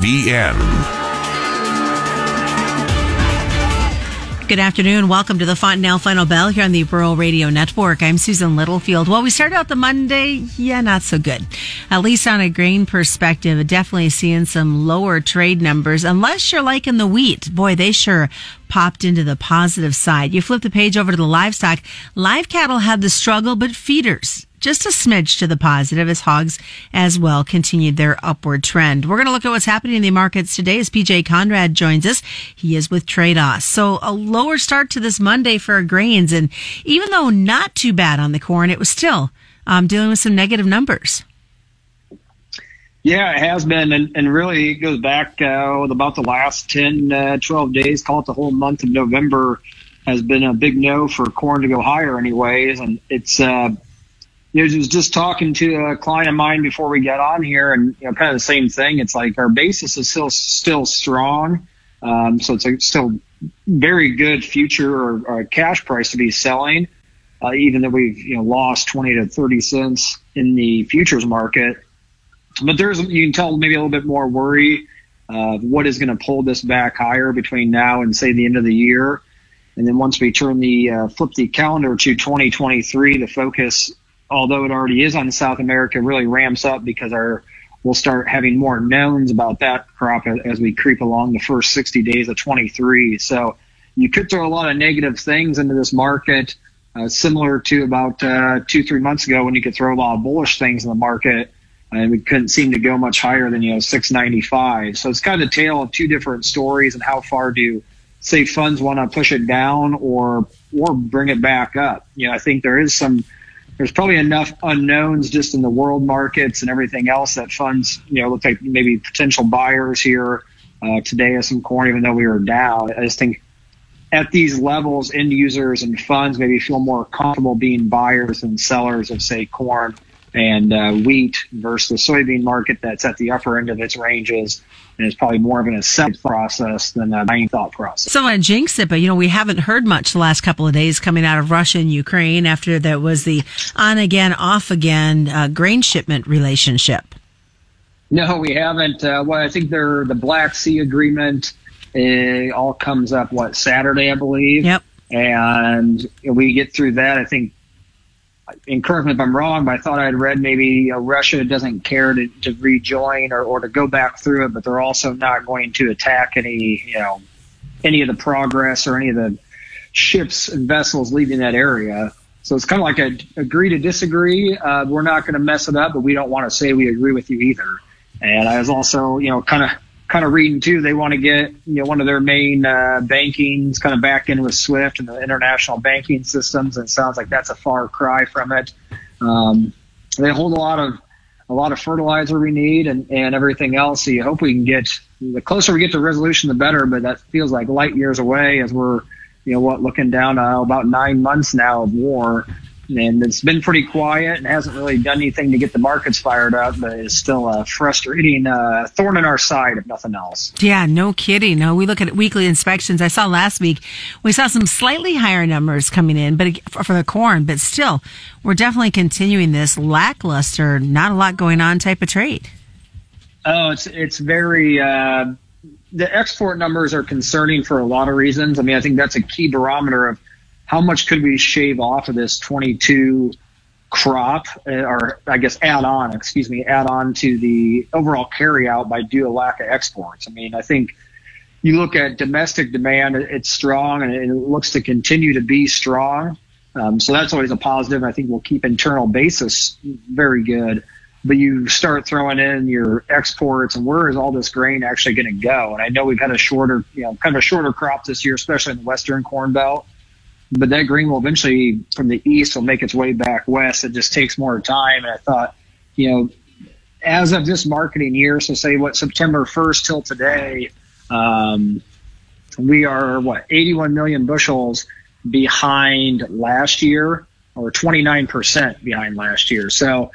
VN. Good afternoon. Welcome to the Fontanelle Final Bell here on the Rural Radio Network. I'm Susan Littlefield. Well, we started out the Monday, yeah, not so good. At least on a grain perspective, definitely seeing some lower trade numbers, unless you're liking the wheat. Boy, they sure popped into the positive side. You flip the page over to the livestock. Live cattle had the struggle, but feeders just a smidge to the positive as hogs as well continued their upward trend. We're going to look at what's happening in the markets today as PJ Conradt joins us. He is with Tredas. So a lower start to this Monday for grains. And even though not too bad on the corn, it was still um, dealing with some negative numbers. Yeah, it has been, and, and really it goes back uh, about the last 10, uh, 12 days, call it the whole month of November, has been a big no for corn to go higher, anyways. And it's uh, you know, was just talking to a client of mine before we get on here, and you know, kind of the same thing. It's like our basis is still still strong, um, so it's a still very good future or, or cash price to be selling, uh, even though we've you know lost twenty to thirty cents in the futures market. But there's you can tell maybe a little bit more worry of what is going to pull this back higher between now and say the end of the year. And then once we turn the uh, flip the calendar to 2023, the focus although it already is on South America, really ramps up because our we'll start having more knowns about that crop as we creep along the first 60 days of 23. So you could throw a lot of negative things into this market, uh, similar to about uh, two, three months ago when you could throw a lot of bullish things in the market. And we couldn't seem to go much higher than, you know, 695. So it's kind of a tale of two different stories and how far do, say, funds want to push it down or, or bring it back up. You know, I think there is some, there's probably enough unknowns just in the world markets and everything else that funds, you know, look like maybe potential buyers here uh, today of some corn, even though we were down. I just think at these levels, end users and funds maybe feel more comfortable being buyers than sellers of, say, corn and uh, wheat versus the soybean market that's at the upper end of its ranges and it's probably more of an assessment process than a buying thought process. So I jinx it, but you know we haven't heard much the last couple of days coming out of Russia and Ukraine after there was the on again off again uh, grain shipment relationship. No, we haven't. Uh, well, I think they're the Black Sea Agreement. It all comes up what Saturday, I believe. Yep. And we get through that. I think and me if I'm wrong, but I thought I'd read maybe uh, Russia doesn't care to, to rejoin or, or to go back through it, but they're also not going to attack any, you know, any of the progress or any of the ships and vessels leaving that area. So it's kind of like a agree to disagree. Uh, we're not going to mess it up, but we don't want to say we agree with you either. And I was also, you know, kind of kind of reading too, they want to get you know one of their main uh, bankings kind of back in with SWIFT and the international banking systems, and it sounds like that's a far cry from it. Um, they hold a lot of a lot of fertilizer we need and, and everything else. So you hope we can get the closer we get to resolution, the better. But that feels like light years away as we're you know what looking down uh, about nine months now of war and it's been pretty quiet and hasn't really done anything to get the markets fired up, but it's still a frustrating uh, thorn in our side, if nothing else. Yeah, no kidding. No, we look at weekly inspections. I saw last week we saw some slightly higher numbers coming in, but for the corn, but still, we're definitely continuing this lackluster, not a lot going on type of trade. Oh, it's it's very. Uh, the export numbers are concerning for a lot of reasons. I mean, I think that's a key barometer of how much could we shave off of this 22 crop, uh, or I guess add on, excuse me, add on to the overall carryout by due to lack of exports. I mean, I think you look at domestic demand, it's strong and it looks to continue to be strong. Um, so that's always a positive. I think we'll keep internal basis very good. But you start throwing in your exports and where is all this grain actually going to go? And I know we've had a shorter, you know, kind of a shorter crop this year, especially in the Western Corn Belt but that green will eventually from the east will make its way back west. It just takes more time. And I thought, you know, as of this marketing year, so say what September 1st till today, um, we are what 81 million bushels behind last year, or 29% behind last year. So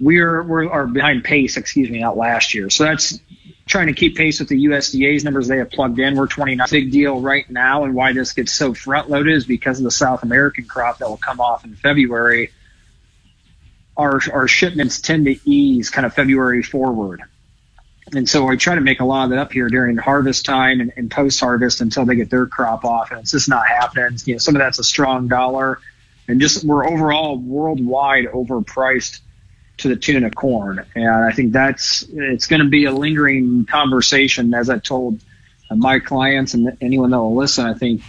we're we're are behind pace, excuse me, not last year. So that's trying to keep pace with the USDA's numbers they have plugged in. We're 29. Big deal right now, and why this gets so front loaded is because of the South American crop that will come off in February. Our, our shipments tend to ease kind of February forward. and so I try to make a lot of that up here during harvest time and, and post harvest until they get their crop off, and it's just not happening. You know, some of that's a strong dollar, and just we're overall worldwide overpriced to the tune of corn, and I think that's it's going to be a lingering conversation. As I told my clients and anyone that will listen, I think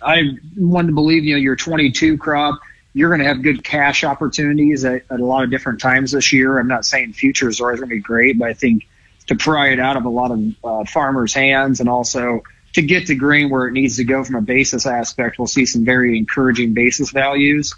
I want to believe you know your 22 crop you're going to have good cash opportunities at, at, a lot of different times this year. I'm not saying futures are always going to be great, but I think to pry it out of a lot of uh, farmers' hands and also to get the grain where it needs to go from a basis aspect, we'll see some very encouraging basis values.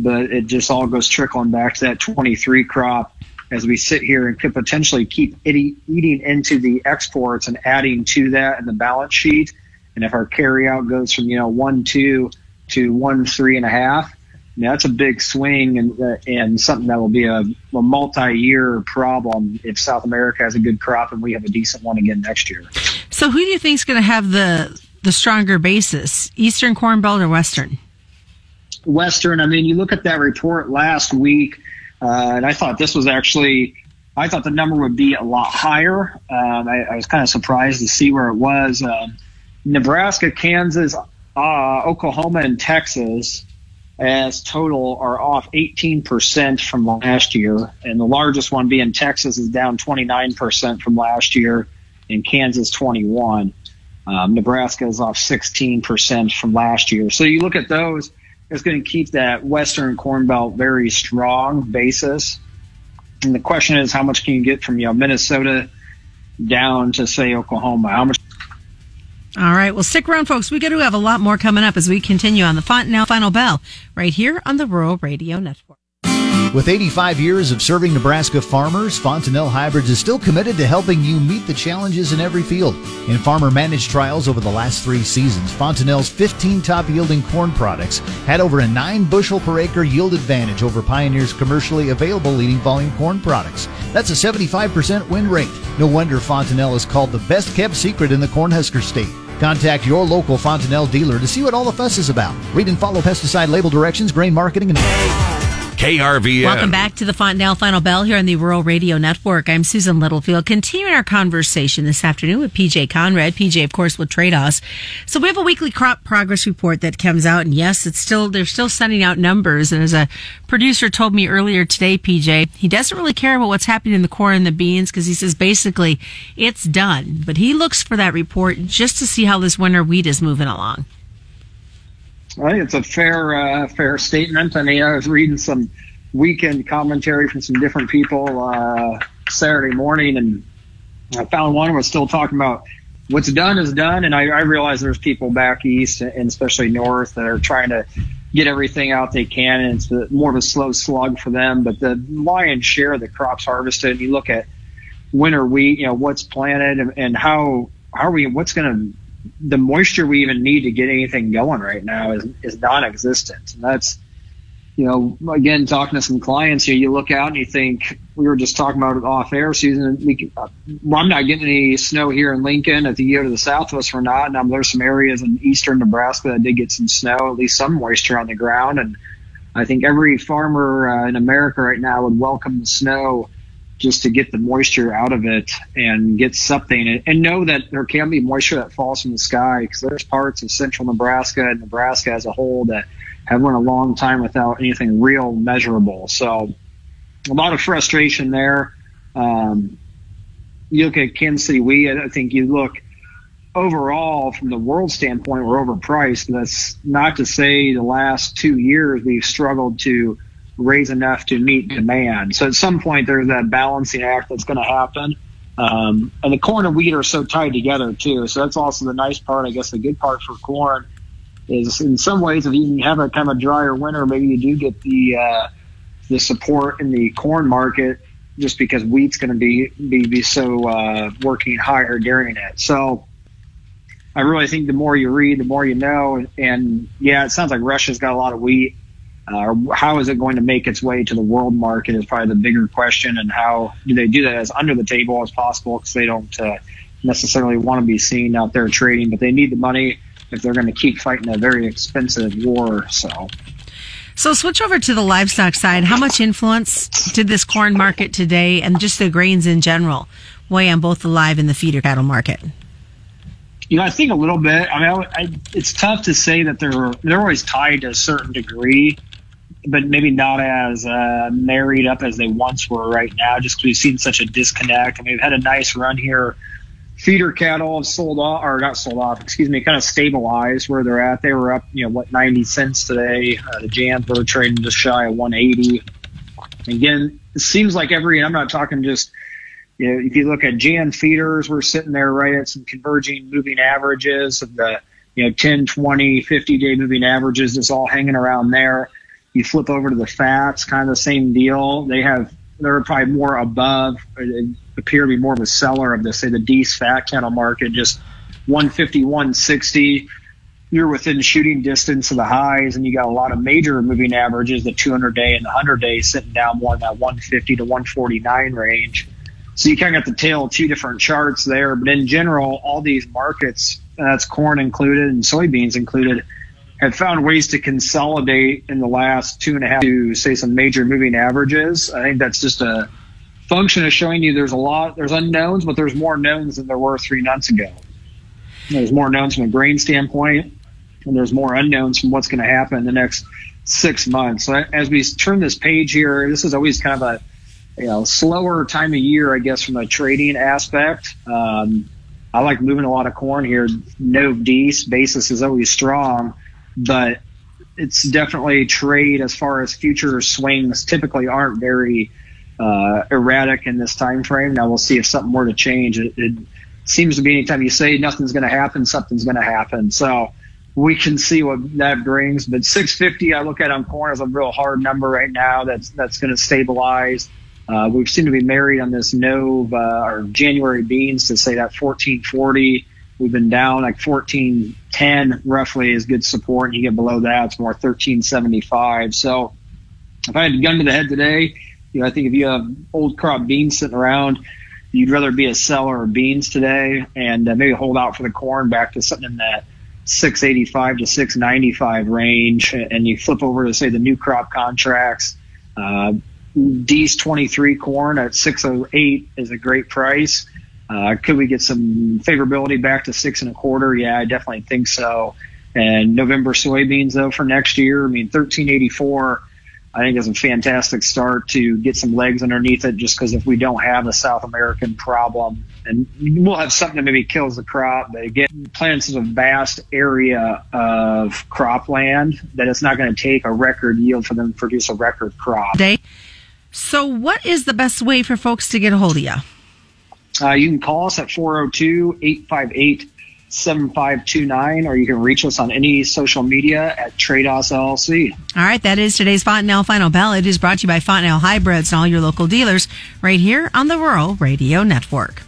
But it just all goes trickling back to that 23 crop as we sit here and could potentially keep eating into the exports and adding to that in the balance sheet. And if our carryout goes from, you know, one, two to one, three and a half, that's a big swing and and something that will be a, a multi-year problem if South America has a good crop and we have a decent one again next year. So, who do you think is going to have the the stronger basis, Eastern Corn Belt or Western? Western. I mean, you look at that report last week, uh, and I thought this was actually. I thought the number would be a lot higher. Um, I, I, was kind of surprised to see where it was. Um, Nebraska, Kansas, uh, Oklahoma, and Texas as total are off 18% from last year. And the largest one being Texas is down 29% from last year and Kansas 21. Um, Nebraska is off 16% from last year. So you look at those, it's going to keep that Western Corn Belt very strong basis. And the question is, how much can you get from, you know, Minnesota down to say Oklahoma? How much all right. Well, stick around, folks. We got to have a lot more coming up as we continue on the Final Bell right here on the Rural Radio Network. With 85 years of serving Nebraska farmers, Fontanelle Hybrids is still committed to helping you meet the challenges in every field. In farmer managed trials over the last three seasons, Fontanelle's 15 top yielding corn products had over a 9 bushel per acre yield advantage over Pioneer's commercially available leading volume corn products. That's a 75% win rate. No wonder Fontanelle is called the best kept secret in the Cornhusker state. Contact your local Fontanelle dealer to see what all the fuss is about. Read and follow pesticide label directions, grain marketing, and. KRVN. Welcome back to the Fontanelle Final Bell here on the Rural Radio Network. I'm Susan Littlefield, continuing our conversation this afternoon with PJ Conradt. PJ, of course, with Tredas. So we have a weekly crop progress report that comes out, and yes, it's still they're still sending out numbers. And as a producer told me earlier today, PJ, he doesn't really care about what's happening in the corn and the beans because he says basically it's done. But he looks for that report just to see how this winter wheat is moving along. Think it's a fair uh, fair statement. I mean, I was reading some weekend commentary from some different people uh, Saturday morning, and I found one was still talking about what's done is done, and I, I realize there's people back east and especially north that are trying to get everything out they can, and it's more of a slow slug for them. But the lion's share of the crops harvested, and you look at winter wheat, you know what's planted and, and how how are we what's going to the moisture we even need to get anything going right now is, is non-existent. And that's, you know, again, talking to some clients here, you look out and you think, we were just talking about it off air season. We, uh, well, I'm not getting any snow here in Lincoln. At the year to the southwest, we're not. And I'm there's some areas in eastern Nebraska that did get some snow, at least some moisture on the ground. And I think every farmer uh, in America right now would welcome the snow just to get the moisture out of it and get something and know that there can be moisture that falls from the sky because there's parts of central Nebraska and Nebraska as a whole that have went a long time without anything real measurable. So a lot of frustration there. Um, you look at Kansas City wheat, I think you look overall from the world standpoint, we're overpriced. That's not to say the last two years we've struggled to raise enough to meet demand. So at some point there's that balancing act that's going to happen. Um, and the corn and wheat are so tied together too. So that's also the nice part. I guess the good part for corn is in some ways if you have a kind of drier winter, maybe you do get the uh, the support in the corn market just because wheat's going to be be, be so uh, working higher during it. So I really think the more you read, the more you know. And, and yeah, it sounds like Russia's got a lot of wheat. Uh, how is it going to make its way to the world market is probably the bigger question, and how do they do that as under the table as possible because they don't uh, necessarily want to be seen out there trading, but they need the money if they're going to keep fighting a very expensive war. So. So switch over to the livestock side. How much influence did this corn market today and just the grains in general weigh on both the live and the feeder cattle market? You know, I think a little bit. I mean, I, I, it's tough to say that they're they're always tied to a certain degree, but maybe not as uh, married up as they once were right now. Just because we've seen such a disconnect. I mean, we've had a nice run here. Feeder cattle have sold off, or not sold off, excuse me, kind of stabilized where they're at. They were up, you know, what 90 cents today. Uh, the jams were trading just shy of 180. Again, it seems like every, and I'm not talking just you know, if you look at jan feeders, we're sitting there right at some converging moving averages of the, you know, 10, 20, 50 day moving averages is all hanging around there. You flip over to the fats, kind of the same deal. They have, they're probably more above, uh, appear to be more of a seller of the, say, the Dees fat cattle market, just 150, 160. You're within shooting distance of the highs, and you got a lot of major moving averages, the 200 day and the 100 day sitting down more in that 150 to 149 range. So you kind of got the tale of two different charts there. But in general, all these markets, that's corn included and soybeans included, have found ways to consolidate in the last two and a half to say some major moving averages. I think that's just a function of showing you there's a lot, there's unknowns, but there's more knowns than there were three months ago. There's more knowns from a grain standpoint, and there's more unknowns from what's going to happen in the next six months. So as we turn this page here, this is always kind of a you know, slower time of year, I guess, from a trading aspect. Um, I like moving a lot of corn here. No Dees basis is always strong, but it's definitely trade as far as future swings typically aren't very uh, erratic in this time frame. Now we'll see if something were to change. It, it seems to be anytime you say nothing's going to happen, something's going to happen. So we can see what that brings. But 650, I look at on corn as a real hard number right now. That's that's going to stabilize. Uh, we seem to be married on this Nove uh, or January beans to say that 1440. We've been down like 1410 roughly is good support. You get below that, it's more 1375. So if I had a gun to the head today, you know, I think if you have old crop beans sitting around, you'd rather be a seller of beans today and uh, maybe hold out for the corn back to something in that 685 to 695 range. And you flip over to say the new crop contracts. Uh, Dees 23 corn at 608 is a great price. Uh, could we get some favorability back to six and a quarter? Yeah, I definitely think so. And November soybeans though for next year, I mean 1384. I think is a fantastic start to get some legs underneath it. Just because if we don't have a South American problem, and we'll have something that maybe kills the crop, but again, planting such a vast area of cropland that it's not going to take a record yield for them to produce a record crop. So, what is the best way for folks to get a hold of you? Uh, you can call us at 402 858 7529, or you can reach us on any social media at Tredas LLC. All right, that is today's Fontanelle Final Bell. It is brought to you by Fontanelle Hybrids and all your local dealers right here on the Rural Radio Network.